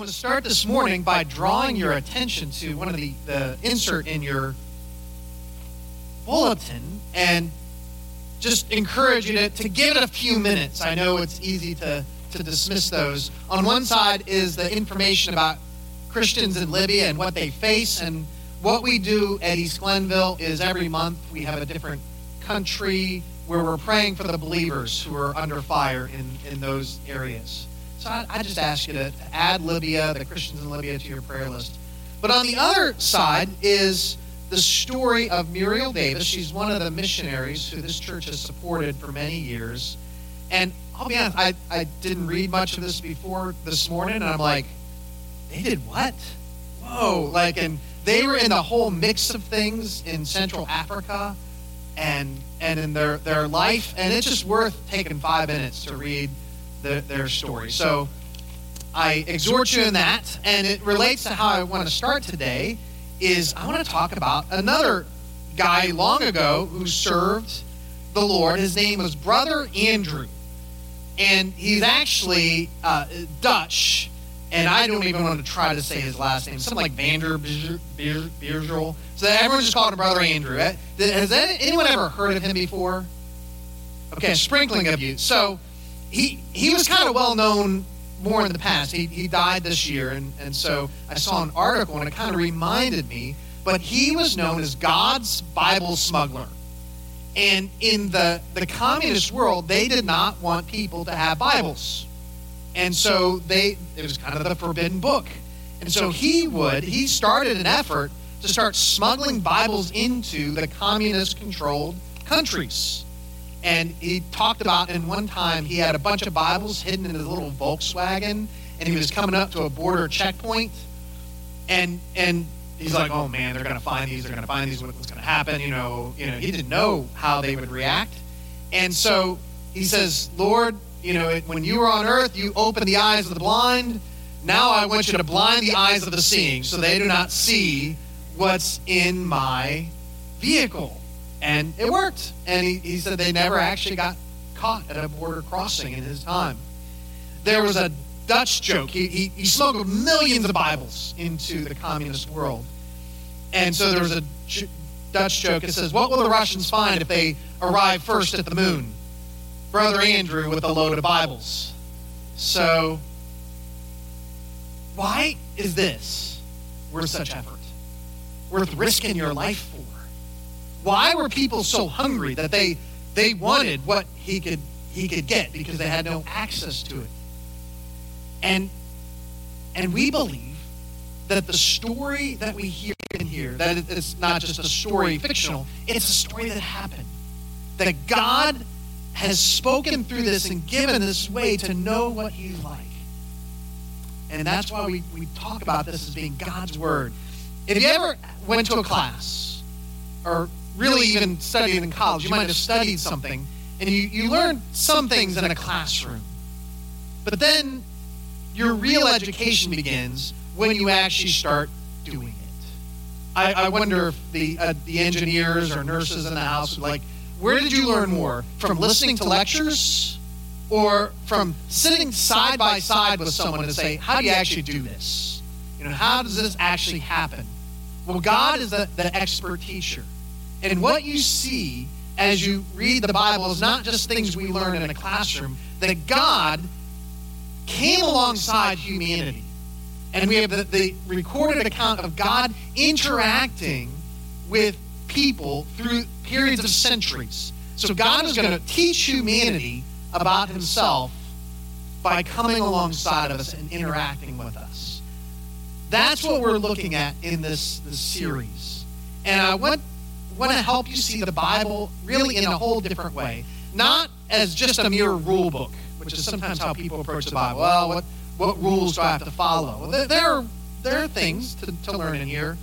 I want to start this morning by drawing your attention to one of the, the insert in your bulletin and just encourage you to, to give it a few minutes. I know it's easy to, to dismiss those. On one side is the information about Christians in Libya and what they face. And what we do at East Glenville is every month we have a different country where we're praying for the believers who are under fire in, in those areas. So I, I just ask you to, add Libya, the Christians in Libya, to your prayer list. But on the other side is the story of Muriel Davis. She's one of the missionaries who this church has supported for many years. And I'll be honest, I, I didn't read much of this before this morning, and I'm like, they did what? Whoa. Like, and they were in the whole mix of things in Central Africa and and in their, their life, and it's just worth taking five minutes to read the, their story. So I exhort you in that, and it relates to how I want to start today. Is I want to talk about another guy long ago who served the Lord. His name was Brother Andrew, and he's actually uh, Dutch. And I don't even want to try to say his last name. Something like Vander Biergel. So everyone just called him Brother Andrew. Has anyone ever heard of him before? Okay, a sprinkling of you. So he he was kind of well known more in the past. He, he died this year, and, and so I saw an article, and it kind of reminded me. But he was known as God's Bible smuggler. And in the, the communist world, they did not want people to have Bibles. And so they it was kind of the forbidden book. And so he would, he started an effort to start smuggling Bibles into the communist controlled countries. And he talked about in one time he had a bunch of Bibles hidden in his little Volkswagen, and he was coming up to a border checkpoint, and and he's like, "Oh man, they're gonna find these. They're gonna find these. What's gonna happen?" You know, you know, he didn't know how they would react, and so he says, "Lord, you know, when you were on earth, you opened the eyes of the blind. Now I want you to blind the eyes of the seeing, so they do not see what's in my vehicle." And it worked. And he, he said they never actually got caught at a border crossing in his time. There was a Dutch joke. He, he, he smuggled millions of Bibles into the communist world. And so there was a Dutch joke. It says, What will the Russians find if they arrive first at the moon? Brother Andrew with a load of Bibles. So, why is this worth such effort? Worth risking your life for? Why were people so hungry that they they wanted what he could he could get because they had no access to it? And and we believe that the story that we hear in here, that it's not just a story fictional, it's a story that happened. That God has spoken through this and given this way to know what he's like. And that's why we, we talk about this as being God's word. If you ever went to a class or really even studied in college. You might have studied something and you, you learned some things in a classroom. But then your real education begins when you actually start doing it. I, I wonder if the, uh, the engineers or nurses in the house would like, where did you learn more? From listening to lectures or from sitting side by side with someone to say, how do you actually do this? You know, how does this actually happen? Well, God is the, the expert teacher. And what you see as you read the Bible is not just things we learn in a classroom, that God came alongside humanity. And we have the, the recorded account of God interacting with people through periods of centuries. So God is going to teach humanity about himself by coming alongside of us and interacting with us. That's what we're looking at in this, this series. And I want want to help you see the Bible really in a whole different way. Not as just a mere rule book, which is sometimes how people approach the Bible. Well, what, what rules do I have to follow? There, there, are, there are things to, to learn in here,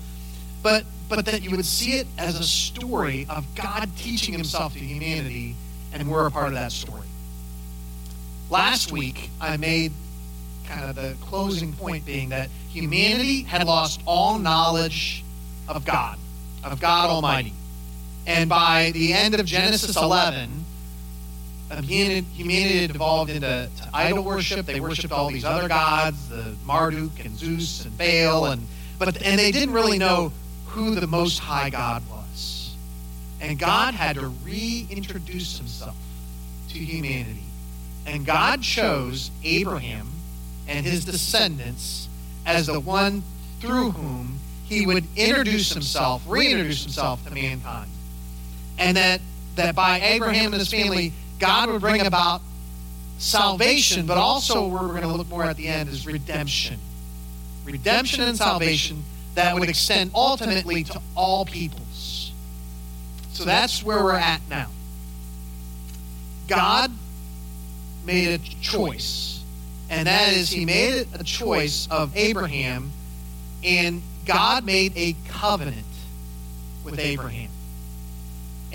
but, but that you would see it as a story of God teaching himself to humanity, and we're a part of that story. Last week, I made kind of the closing point being that humanity had lost all knowledge of God, of God Almighty. And by the end of Genesis 11, humanity, humanity had evolved into to idol worship. They worshipped all these other gods, the Marduk and Zeus and Baal, and but and they didn't really know who the Most High God was. And God had to reintroduce Himself to humanity, and God chose Abraham and his descendants as the one through whom He would introduce Himself, reintroduce Himself to mankind, and that that by Abraham and his family God would bring about salvation, but also we're going to look more at the end is redemption. Redemption and salvation that would extend ultimately to all peoples. So that's where we're at now. God made a choice, and that is He made a choice of Abraham, and God made a covenant with Abraham.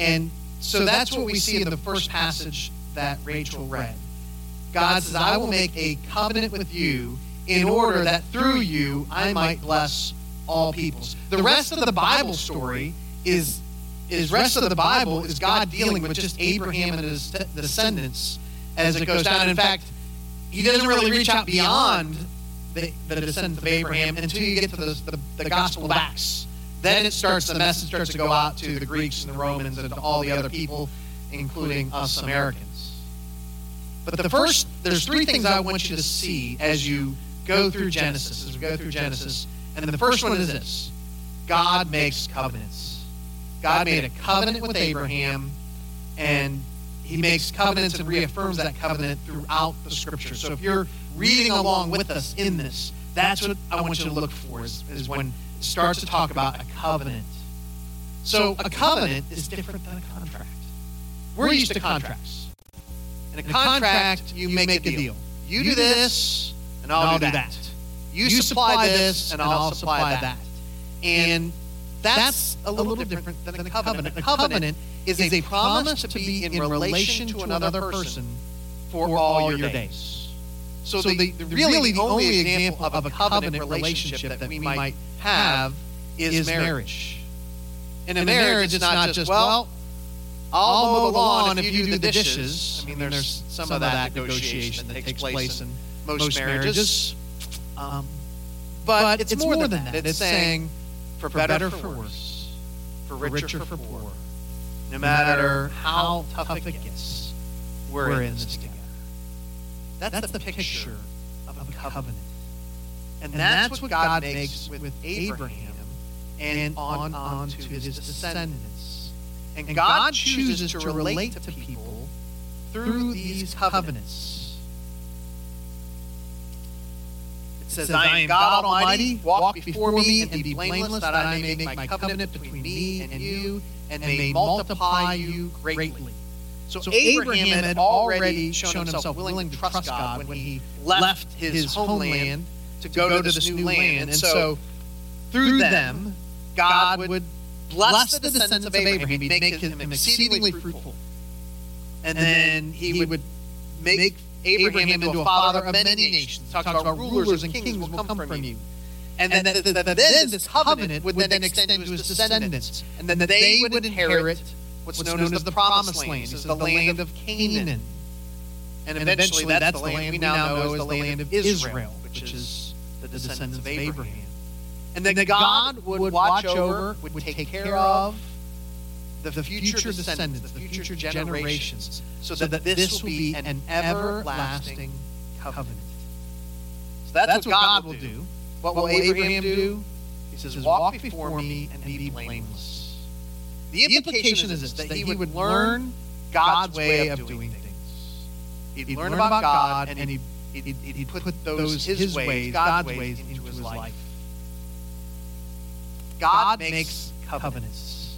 And so that's what we see in the first passage that Rachel read. God says, I will make a covenant with you in order that through you I might bless all peoples. The rest of the Bible story is is rest of the Bible is God dealing with just Abraham and his descendants as it goes down. In fact, he doesn't really reach out beyond the, the descendants of Abraham until you get to the, the, the Gospel of Acts. Then it starts, the message starts to go out to the Greeks and the Romans and to all the other people, including us Americans. But the first, there's three things I want you to see as you go through Genesis, as we go through Genesis. And then the first one is this God makes covenants. God made a covenant with Abraham, and he makes covenants and reaffirms that covenant throughout the scripture. So if you're reading along with us in this, that's what I want you to look for is, is when it starts to talk about a covenant. So a covenant is different than a contract. We're used to contracts. In a contract, you make a deal. You do this, and I'll do that. You supply this, and I'll supply that. And that's a little different than a covenant. A covenant is a promise to be in relation to another person for all your days. So, so the, the, really the only example of a covenant relationship that we might have is marriage. In a marriage, it's not just, well, I'll mow the lawn if you do the dishes. I mean, there's some of that negotiation that takes place in most marriages. Um, but it's more than that. It's saying, for better or for worse, for richer or for poorer, no matter how tough it gets, we're in this together. That's, that's the, the picture of a covenant. And, and that's, that's what God makes with, Abraham and on, on to his descendants. And, and God chooses to relate to people through these covenants. It says, I am God Almighty, walk before me and be blameless, that I may make my covenant between me and you, and may multiply you greatly. So, so Abraham had already shown himself willing to trust God when he left his homeland to go to this new land. And so through them, God would bless the descendants of Abraham. He'd make him exceedingly fruitful. And then he would make Abraham into a father of many nations. Talks about rulers and kings will come from you. And then, then this covenant would then extend to his descendants. And then they would inherit what's, known, known as the promised land. This is the land of Canaan. And eventually that's the land we now know as the land of Israel, which is the descendants of Abraham. And that God would watch over, would take care of the future descendants, the future generations, so that this will be an everlasting covenant. So that's what God will do. What will Abraham do? He says, Walk before me and be blameless. The implication is this that he would learn God's way of doing things. He'd learn about God and he'd, he'd, he'd put those his ways, God's ways, into his life. God makes covenants.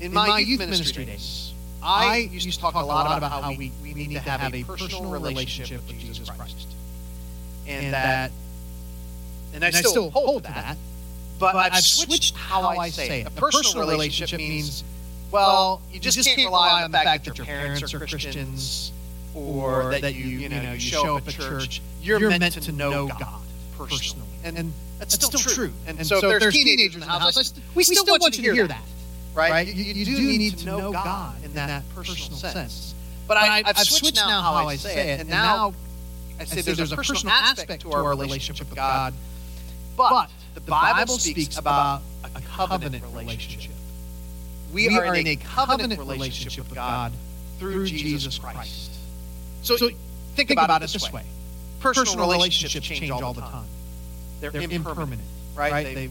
In my youth ministry days, I used to talk a lot about how we, we need to have a personal relationship with Jesus Christ. And that, and I still hold to that. But, but I've switched how I say it. A personal relationship means, well, you just, you just can't rely on the fact that your parents are Christians or that you, you know, you show up at church. You're, you're meant to know God personally. And, and that's, still, still true. And, and so, so if there's teenagers in the house, we still want you to hear that. Right? You, you, you do need to know God in that personal sense. But I, have switched now how I say it, and now I say there's a personal aspect to our relationship with God. But the Bible speaks about a covenant relationship. We are in a covenant relationship with God through Jesus Christ. So, think about it this way. personal relationships change all the time. They're, impermanent, right? They,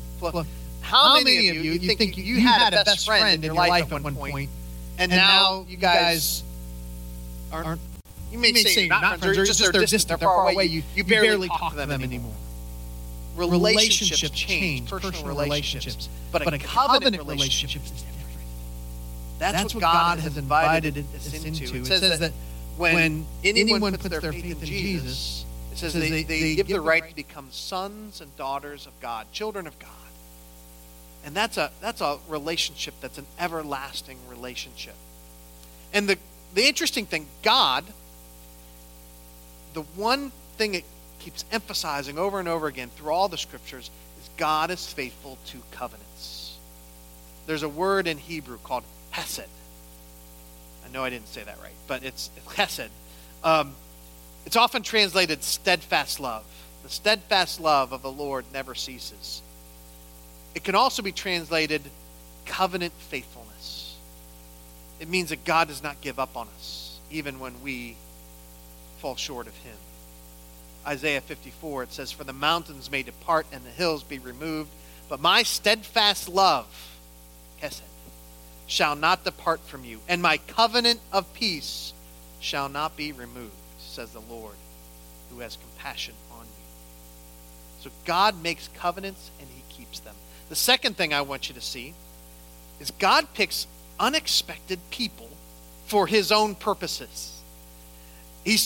how many of you, you think you had a best friend in your life at one point, and now you guys aren't, you may say not friends, or just they're distant, they're far away, you, you barely talk to them anymore. Relationships change, personal relationships, but a covenant relationship is different. That's what God has invited us into. It says that when anyone puts their faith in Jesus, it says they, they give the right to become sons and daughters of God, children of God. And that's a that's a relationship that's an everlasting relationship. And the the interesting thing, God, the one thing it keeps emphasizing over and over again through all the scriptures is God is faithful to covenants. There's a word in Hebrew called hesed. I know I didn't say that right, but it's hesed. Um, it's often translated steadfast love. The steadfast love of the Lord never ceases. It can also be translated covenant faithfulness. It means that God does not give up on us, even when we fall short of Him. Isaiah 54, it says, For the mountains may depart and the hills be removed, but my steadfast love, Hesed, shall not depart from you, and my covenant of peace shall not be removed says the Lord, who has compassion on you. So God makes covenants and he keeps them. The second thing I want you to see is God picks unexpected people for his own purposes. He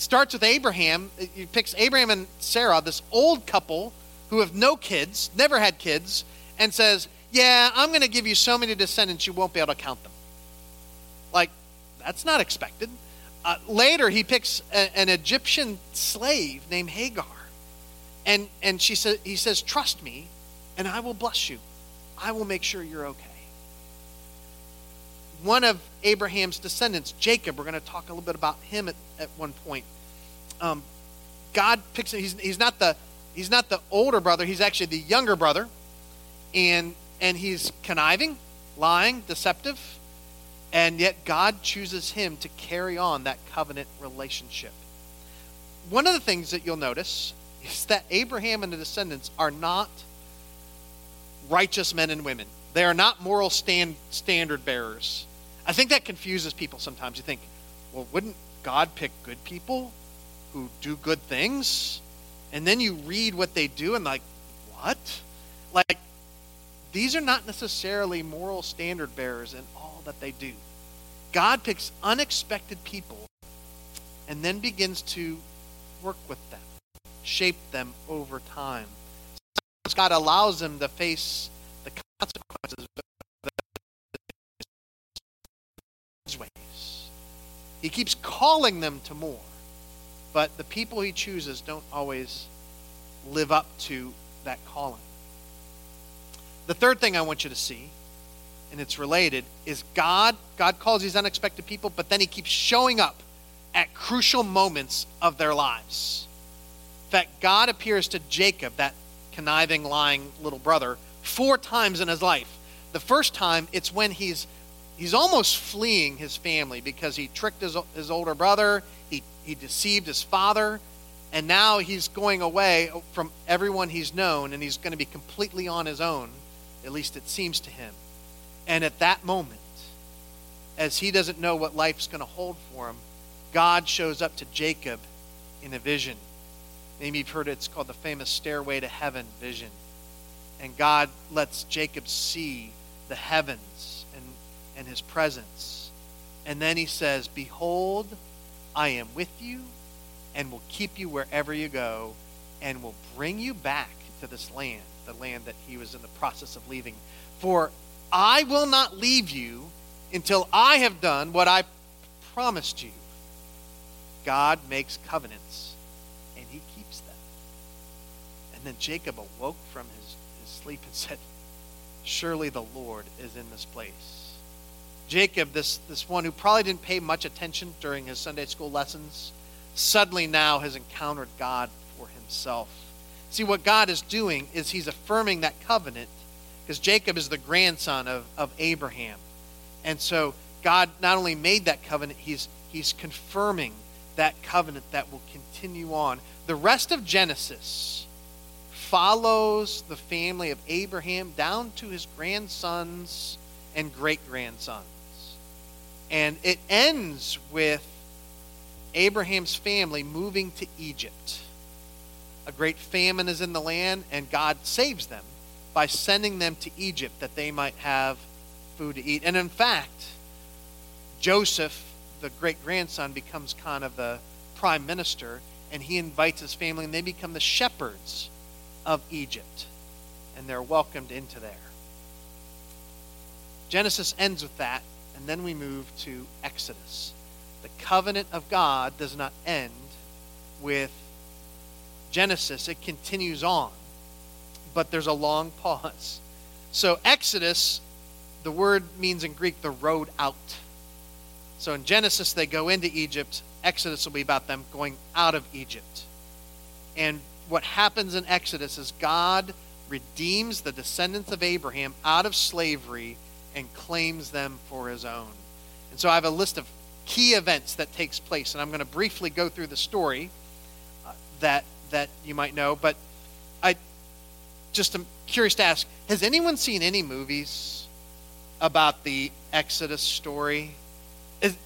starts with Abraham. He picks Abraham and Sarah, this old couple who have no kids, never had kids, and says, Yeah, I'm going to give you so many descendants you won't be able to count them. Like, that's not expected. Uh, later, he picks a, an Egyptian slave named Hagar. And, and she sa- he says, Trust me, and I will bless you. I will make sure you're okay. One of Abraham's descendants, Jacob, we're going to talk a little bit about him at, at one point. Um, God picks him. He's, he's, not the, he's not the older brother, he's actually the younger brother. And, and he's conniving, lying, deceptive and yet God chooses him to carry on that covenant relationship. One of the things that you'll notice is that Abraham and the descendants are not righteous men and women. They are not moral stand, standard bearers. I think that confuses people sometimes. You think, well, wouldn't God pick good people who do good things? And then you read what they do and like, what? Like, these are not necessarily moral standard bearers in all that they do. God picks unexpected people and then begins to work with them, shape them over time. Sometimes God allows them to face the consequences of He keeps calling them to more, but the people he chooses don't always live up to that calling. The third thing I want you to see and it's related, is God. God calls these unexpected people, but then he keeps showing up at crucial moments of their lives. In fact, God appears to Jacob, that conniving, lying little brother, four times in his life. The first time, it's when he's he's almost fleeing his family because he tricked his, his older brother, he, he deceived his father, and now he's going away from everyone he's known, and he's going to be completely on his own. At least it seems to him. And at that moment, as he doesn't know what life's going to hold for him, God shows up to Jacob in a vision. Maybe you've heard it, it's called the famous Stairway to Heaven vision. And God lets Jacob see the heavens and, his presence. And then he says, Behold, I am with you and will keep you wherever you go and will bring you back to this land, the land that he was in the process of leaving. For I will not leave you until I have done what I promised you. God makes covenants, and he keeps them. And then Jacob awoke from his, his sleep and said, Surely the Lord is in this place. Jacob, this, this one who probably didn't pay much attention during his Sunday school lessons, suddenly now has encountered God for himself. See, what God is doing is he's affirming that covenant because Jacob is the grandson of, of Abraham. And so God not only made that covenant, he's, he's confirming that covenant that will continue on. The rest of Genesis follows the family of Abraham down to his grandsons and great grandsons. And it ends with Abraham's family moving to Egypt. A great famine is in the land, and God saves them by sending them to Egypt that they might have food to eat. And in fact, Joseph, the great grandson, becomes kind of the prime minister, and he invites his family, and they become the shepherds of Egypt. And they're welcomed into there. Genesis ends with that, and then we move to Exodus. The covenant of God does not end with Genesis, it continues on, but there's a long pause. So, Exodus, the word means in Greek the road out. So, in Genesis, they go into Egypt. Exodus will be about them going out of Egypt. And what happens in Exodus is God redeems the descendants of Abraham out of slavery and claims them for his own. And so I have a list of key events that takes place, and I'm going to briefly go through the story uh, that that you might know. But I just am curious to ask: Has anyone seen any movies about the Exodus story? Is,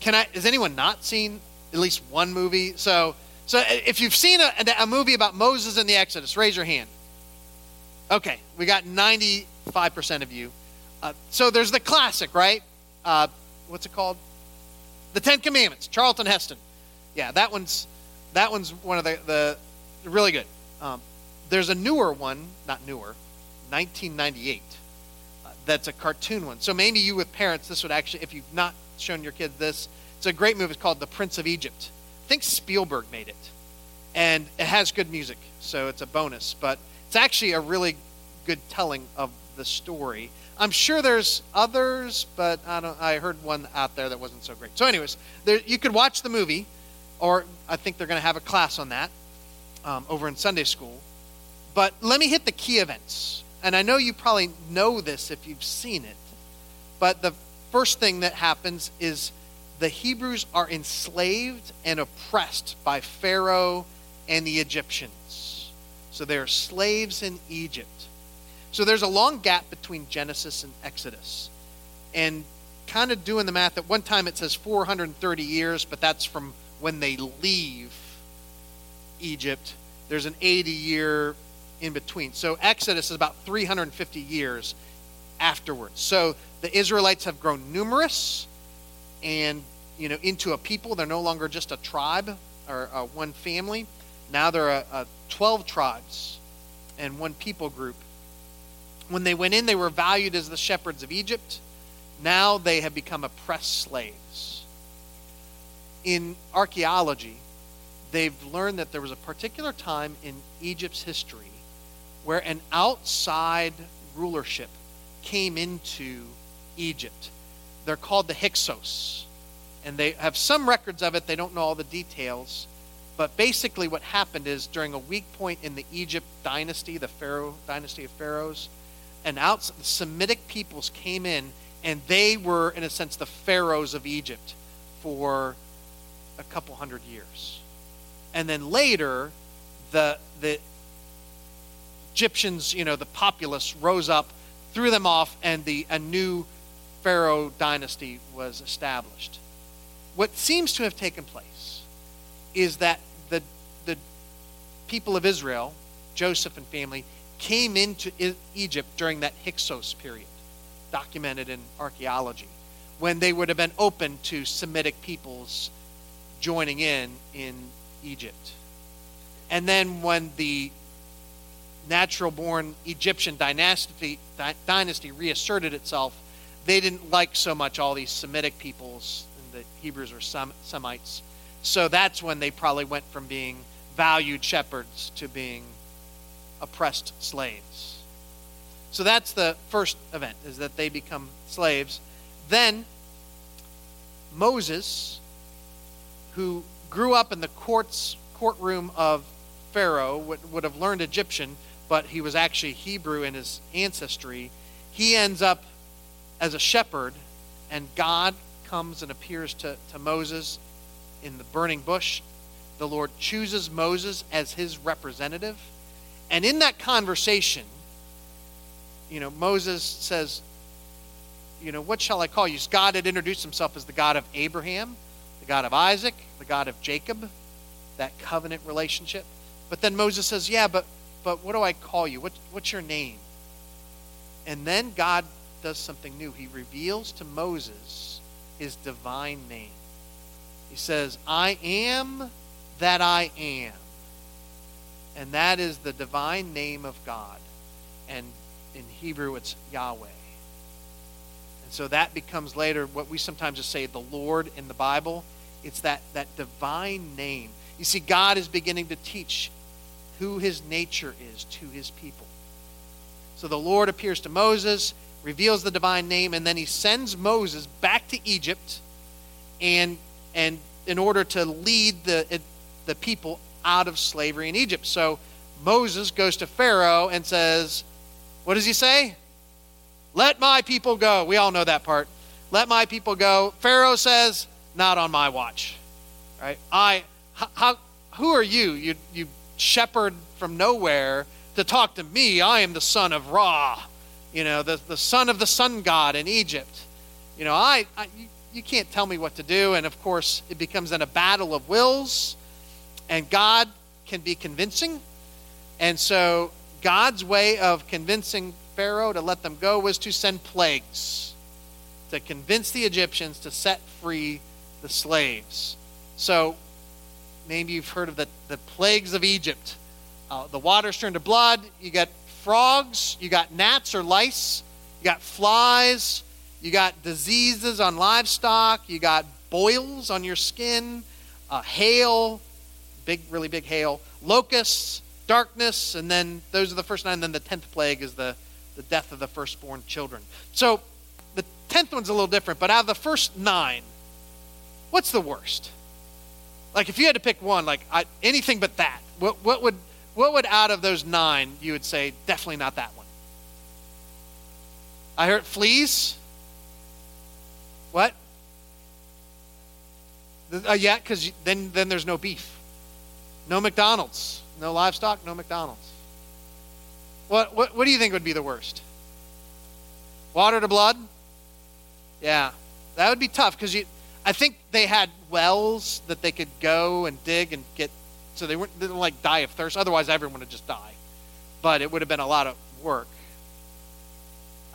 can I? Has anyone not seen at least one movie? So, so if you've seen a, a movie about Moses and the Exodus, raise your hand. Okay, we got 95% of you. Uh, so there's the classic, right? Uh, what's it called? The Ten Commandments. Charlton Heston. Yeah, that one's that one's one of the, the really good. Um, there's a newer one, not newer, 1998. Uh, that's a cartoon one. So maybe you with parents, this would actually, if you've not shown your kids this, it's a great movie. It's called The Prince of Egypt. I think Spielberg made it, and it has good music, so it's a bonus. But it's actually a really good telling of the story. I'm sure there's others, but I don't. I heard one out there that wasn't so great. So, anyways, there, you could watch the movie, or I think they're going to have a class on that um, over in Sunday school. But let me hit the key events, and I know you probably know this if you've seen it. But the first thing that happens is the Hebrews are enslaved and oppressed by Pharaoh and the Egyptians. So they're slaves in Egypt. So there's a long gap between Genesis and Exodus. And kind of doing the math, at one time it says 430 years, but that's from when they leave Egypt. There's an 80 year in between. So Exodus is about 350 years afterwards. So the Israelites have grown numerous and you know into a people. They're no longer just a tribe or a one family. Now they're a, a 12 tribes and one people group. When they went in, they were valued as the shepherds of Egypt. Now they have become oppressed slaves. In archaeology, they've learned that there was a particular time in Egypt's history where an outside rulership came into Egypt. They're called the Hyksos. And they have some records of it. They don't know all the details. But basically, what happened is during a weak point in the Egypt dynasty, the Pharaoh dynasty of pharaohs, and out the Semitic peoples came in, and they were, in a sense, the pharaohs of Egypt for a couple hundred years. And then later, the the Egyptians, you know, the populace rose up, threw them off, and the a new pharaoh dynasty was established. What seems to have taken place is that the the people of Israel, Joseph and family, came into Egypt during that Hyksos period, documented in archaeology, when they would have been open to Semitic peoples joining in in Egypt. And then when the natural born Egyptian dynasty, dynasty reasserted itself, they didn't like so much all these Semitic peoples, and the Hebrews are Sem- Semites. So that's when they probably went from being valued shepherds to being oppressed slaves. So that's the first event, is that they become slaves. Then Moses, who grew up in the courts courtroom of Pharaoh, would, would have learned Egyptian, but he was actually Hebrew in his ancestry. He ends up as a shepherd, and God comes and appears to, to Moses in the burning bush. The Lord chooses Moses as his representative. And in that conversation, you know, Moses says, you know, what shall I call you? God had introduced himself as the God of Abraham, the God of Isaac, the God of Jacob, that covenant relationship. But then Moses says, yeah, but but what do I call you? What, what's your name? And then God does something new. He reveals to Moses his divine name. He says, I am that I am. And that is the divine name of God. And in Hebrew, it's Yahweh. And so that becomes later what we sometimes just say the Lord in the Bible. It's that, that divine name. You see, God is beginning to teach who his nature is to his people. So the Lord appears to Moses, reveals the divine name, and then he sends Moses back to Egypt and and in order to lead the the people out of slavery in Egypt. So Moses goes to Pharaoh and says, What does he say? Let my people go. We all know that part. Let my people go. Pharaoh says, Not on my watch. Right? I how, who are you? You you shepherd from nowhere to talk to me. I am the son of Ra, you know, the, the son of the sun god in Egypt. You know, I, I you, you can't tell me what to do. And of course, it becomes then a battle of wills, and God can be convincing. And so, God's way of convincing Pharaoh to let them go was to send plagues to convince the Egyptians to set free the slaves. So, maybe you've heard of the, the plagues of Egypt. Uh, the waters turned to blood. You got frogs. You got gnats or lice. You got flies. You got diseases on livestock. You got boils on your skin. Uh, hail, big, really big hail. Locusts, darkness, and then those are the first nine. And then the tenth plague is the, the death of the firstborn children. So the tenth one's a little different, but out of the first nine, what's the worst? Like if you had to pick one, like I, anything but that, what, what would what would out of those nine you would say definitely not that one? I heard fleas. What? Uh, yeah, because then then there's no beef, no McDonald's, no livestock, no McDonald's. What what what do you think would be the worst? Water to blood? Yeah, that would be tough because I think they had wells that they could go and dig and get, so they, weren't, they didn't like die of thirst. Otherwise, everyone would just die. But it would have been a lot of work.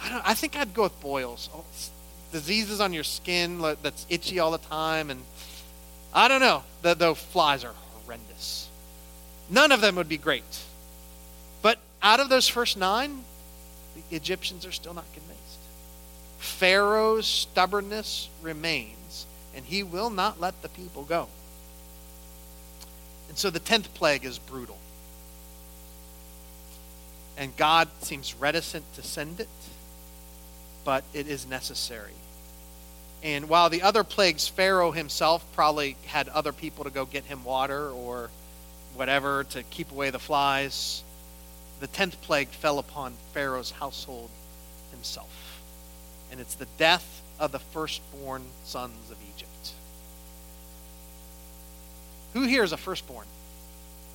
I don't. I think I'd go with boils. Oh, diseases on your skin that's itchy all the time, and I don't know. The flies are horrendous. None of them would be great. But out of those first nine, the Egyptians are still not convinced. Pharaoh's stubbornness remains and he will not let the people go. And so the 10th plague is brutal. And God seems reticent to send it, but it is necessary. And while the other plagues, Pharaoh himself probably had other people to go get him water or whatever to keep away the flies, the 10th plague fell upon Pharaoh's household himself. And it's the death of the firstborn sons of Egypt. Who here is a firstborn?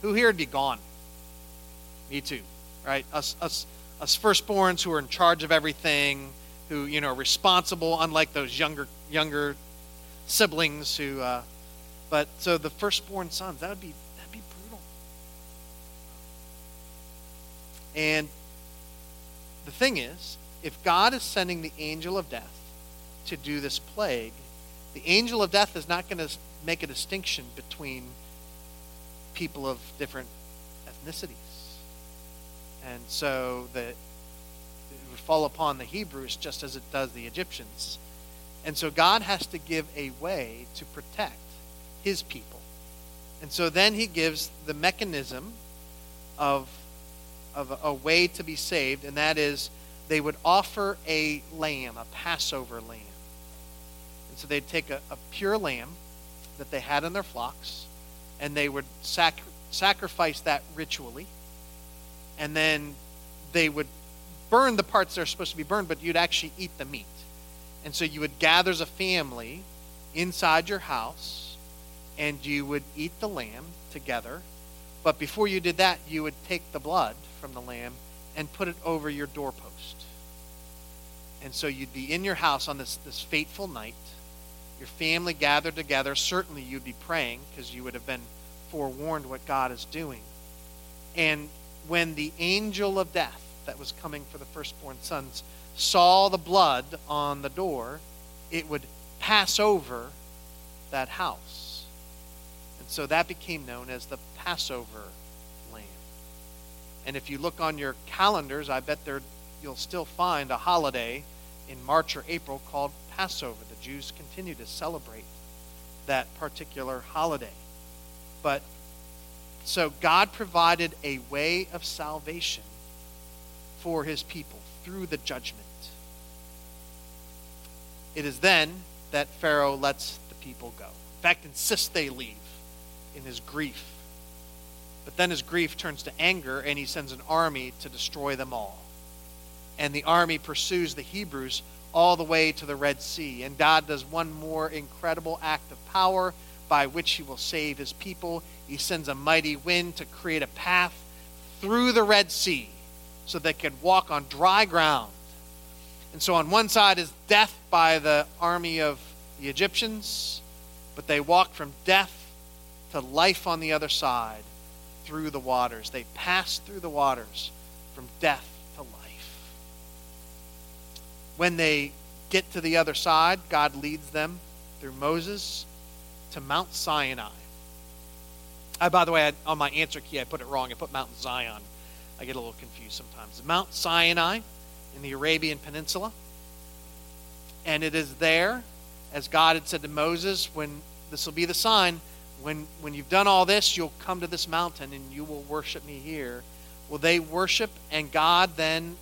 Who here would be gone? Me too, right? Us, us, us firstborns who are in charge of everything, who you know are responsible, unlike those younger younger siblings who. Uh, but so the firstborn sons, that would be that'd be brutal. And the thing is, if God is sending the angel of death to do this plague, the angel of death is not going to make a distinction between people of different ethnicities. And so it would fall upon the Hebrews just as it does the Egyptians. And so God has to give a way to protect his people. And so then he gives the mechanism of, of a, way to be saved, and that is they would offer a lamb, a Passover lamb And so they'd take a, a pure lamb that they had in their flocks, and they would sac- sacrifice that ritually. And then they would burn the parts that are supposed to be burned, but you'd actually eat the meat. And so you would gather as a family inside your house, and you would eat the lamb together. But before you did that, you would take the blood from the lamb and put it over your doorpost. And so you'd be in your house on this, this fateful night, your family gathered together. Certainly you'd be praying because you would have been forewarned what God is doing. And when the angel of death that was coming for the firstborn sons saw the blood on the door, it would pass over that house. And so that became known as the Passover lamb. And if you look on your calendars, I bet there you'll still find a holiday in March or April called Passover. The Jews continue to celebrate that particular holiday. But so God provided a way of salvation for his people through the judgment. It is then that Pharaoh lets the people go. In fact, insists they leave in his grief. But then his grief turns to anger and he sends an army to destroy them all. And the army pursues the Hebrews all the way to the Red Sea. And God does one more incredible act of power by which he will save his people. He sends a mighty wind to create a path through the Red Sea so they could walk on dry ground. And so on one side is death by the army of the Egyptians, but they walk from death to life on the other side through the waters. They pass through the waters from death to life. When they get to the other side, God leads them through Moses to Mount Sinai. I, by the way, I, on my answer key, I put it wrong. I put Mount Zion. I get a little confused sometimes. Mount Sinai in the Arabian Peninsula. And it is there, as God had said to Moses, when this will be the sign, when, when you've done all this, you'll come to this mountain and you will worship me here. Well, they worship, and God then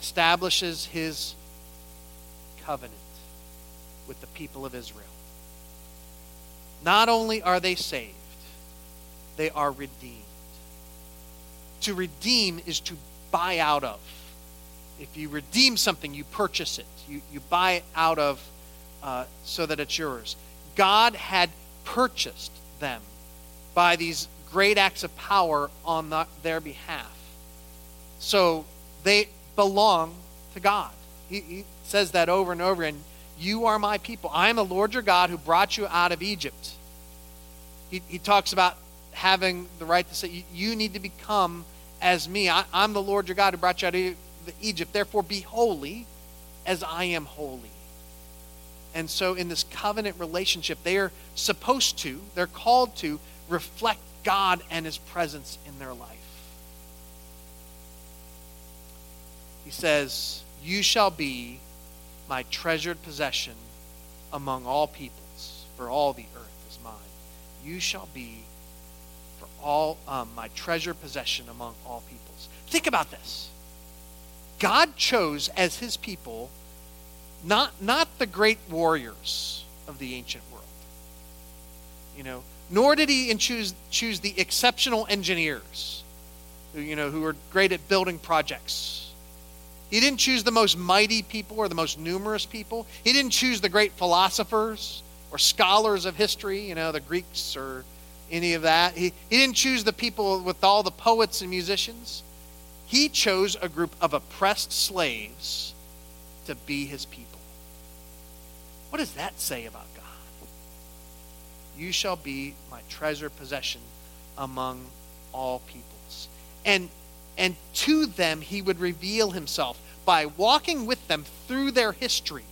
establishes his covenant with the people of Israel. Not only are they saved, they are redeemed. To redeem is to buy out of. If you redeem something, you purchase it, you, you buy it out of uh, so that it's yours. God had purchased them by these great acts of power on the, their behalf. So they belong to God. He, he says that over and over again. You are my people. I am the Lord your God who brought you out of Egypt. He, he talks about having the right to say, You need to become as me. I, I'm the Lord your God who brought you out of Egypt. Therefore, be holy as I am holy. And so, in this covenant relationship, they are supposed to, they're called to reflect God and His presence in their life. He says, You shall be my treasured possession among all peoples, for all the earth is mine. You shall be all um, my treasure possession among all peoples. Think about this. God chose as his people not, not the great warriors of the ancient world. You know, nor did he choose, choose the exceptional engineers who, you know, who were great at building projects. He didn't choose the most mighty people or the most numerous people. He didn't choose the great philosophers or scholars of history, you know, the Greeks or any of that. He, he didn't choose the people with all the poets and musicians. He chose a group of oppressed slaves to be his people. What does that say about God? You shall be my treasure possession among all peoples. And and to them he would reveal himself by walking with them through their history,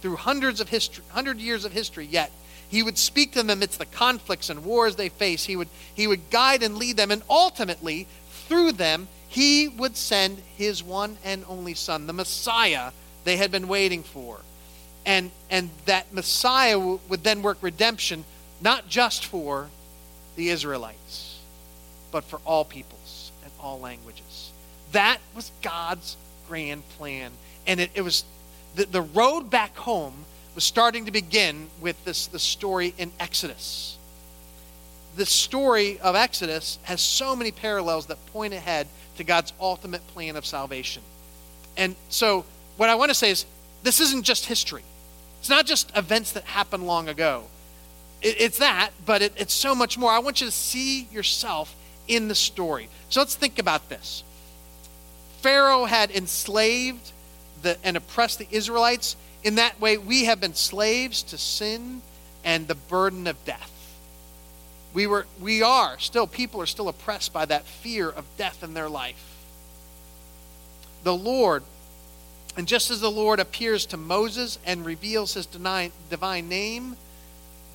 through hundreds of history, hundred years of history yet. He would speak to them amidst the conflicts and wars they face. He would, he would guide and lead them, and ultimately, through them, he would send his one and only son, the Messiah they had been waiting for. And, and that Messiah would then work redemption not just for the Israelites, but for all peoples and all languages. That was God's grand plan. And it, it was the, the road back home was starting to begin with this the story in Exodus. The story of Exodus has so many parallels that point ahead to God's ultimate plan of salvation. And so, what I want to say is this isn't just history. It's not just events that happened long ago. It, it's that, but it, it's so much more. I want you to see yourself in the story. So let's think about this. Pharaoh had enslaved the, and oppressed the Israelites. In that way, we have been slaves to sin and the burden of death. We, were, we are still, people are still oppressed by that fear of death in their life. The Lord, and just as the Lord appears to Moses and reveals his divine name,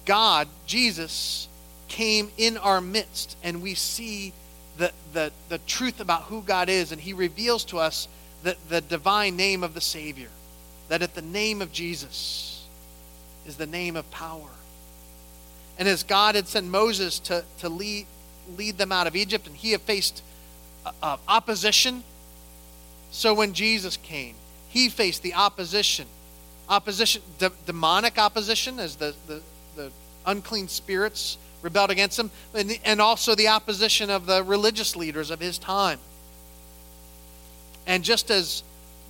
God, Jesus, came in our midst, and we see the, the, the truth about who God is, and he reveals to us the, the divine name of the Savior. That at the name of Jesus is the name of power. And as God had sent Moses to, to lead, lead them out of Egypt, and he had faced uh, uh opposition, so when Jesus came, he faced the opposition. Opposition, de- demonic opposition, as the, the, the unclean spirits rebelled against him, and, and also the opposition of the religious leaders of his time. And just as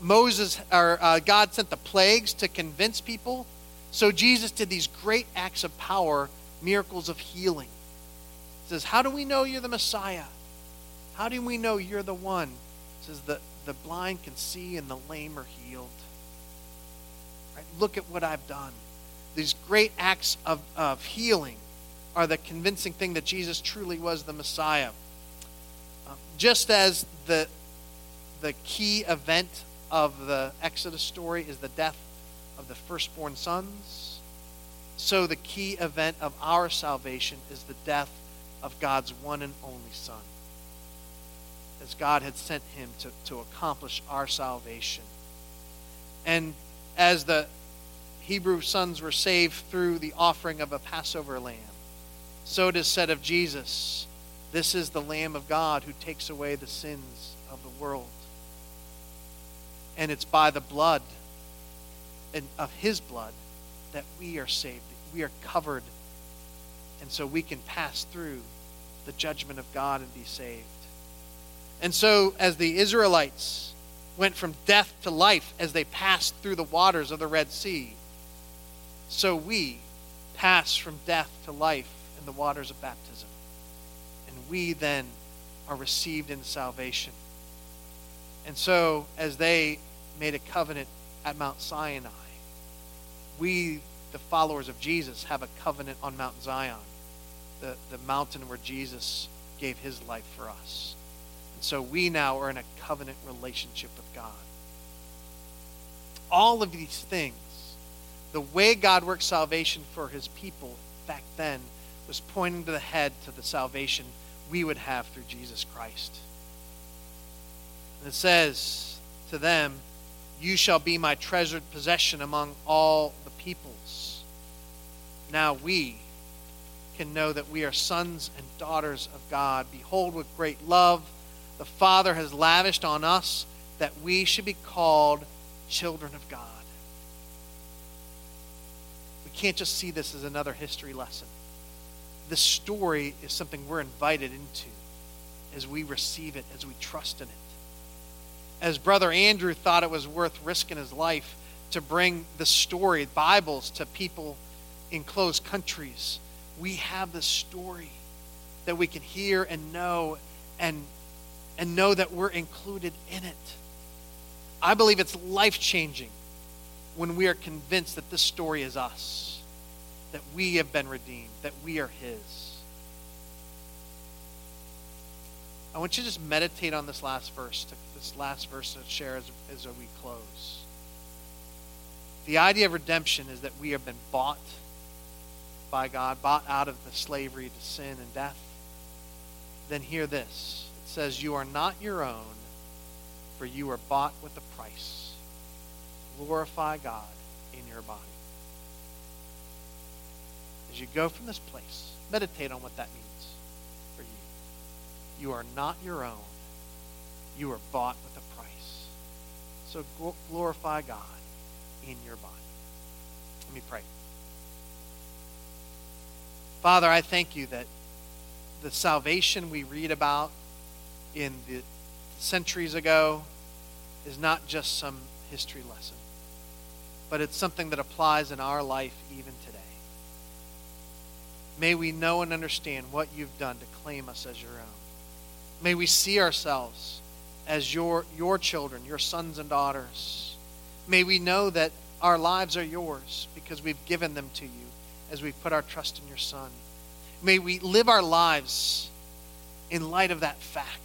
Moses or uh, God sent the plagues to convince people, so Jesus did these great acts of power, miracles of healing. He says, How do we know you're the Messiah? How do we know you're the one? He says, The, the blind can see and the lame are healed. Right? Look at what I've done. These great acts of, of healing are the convincing thing that Jesus truly was the Messiah. Um, just as the, the key event of the Exodus story is the death of the firstborn sons, so the key event of our salvation is the death of God's one and only Son. As God had sent him to, to accomplish our salvation. And as the Hebrew sons were saved through the offering of a Passover lamb, so it is said of Jesus, This is the Lamb of God who takes away the sins of the world. And it's by the blood and of his blood that we are saved. We are covered. And so we can pass through the judgment of God and be saved. And so, as the Israelites went from death to life as they passed through the waters of the Red Sea, so we pass from death to life in the waters of baptism. And we then are received in salvation. And so, as they made a covenant at Mount Sinai, we, the followers of Jesus, have a covenant on Mount Zion, the, the mountain where Jesus gave his life for us. And so we now are in a covenant relationship with God. All of these things, the way God worked salvation for his people back then was pointing to the head to the salvation we would have through Jesus Christ. And it says to them, You shall be my treasured possession among all the peoples. Now we can know that we are sons and daughters of God. Behold, with great love, the Father has lavished on us that we should be called children of God. We can't just see this as another history lesson this story is something we're invited into as we receive it, as we trust in it. As Brother Andrew thought it was worth risking his life to bring the story, Bibles, to people in closed countries, we have the story that we can hear and know and, and know that we're included in it. I believe it's life changing when we are convinced that this story is us that we have been redeemed, that we are His. I want you to just meditate on this last verse, this last verse to share as, as we close. The idea of redemption is that we have been bought by God, bought out of the slavery to sin and death. Then hear this it says, You are not your own, for you are bought with a price. Glorify God in your body as you go from this place, meditate on what that means. You are not your own. You are bought with a price. So glorify God in your body. Let me pray. Father, I thank you that the salvation we read about in the centuries ago is not just some history lesson, but it's something that applies in our life even today. May we know and understand what you've done to claim us as your own. May we see ourselves as your, your children, your sons and daughters. May we know that our lives are yours because we've given them to you as we've put our trust in your Son. May we live our lives in light of that fact.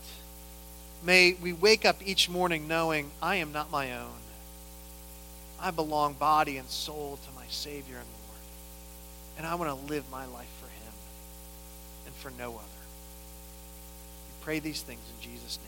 May we wake up each morning knowing I am not my own. I belong body and soul to my Savior and Lord. And I want to live my life for Him and for no other. Pray these things in Jesus' name.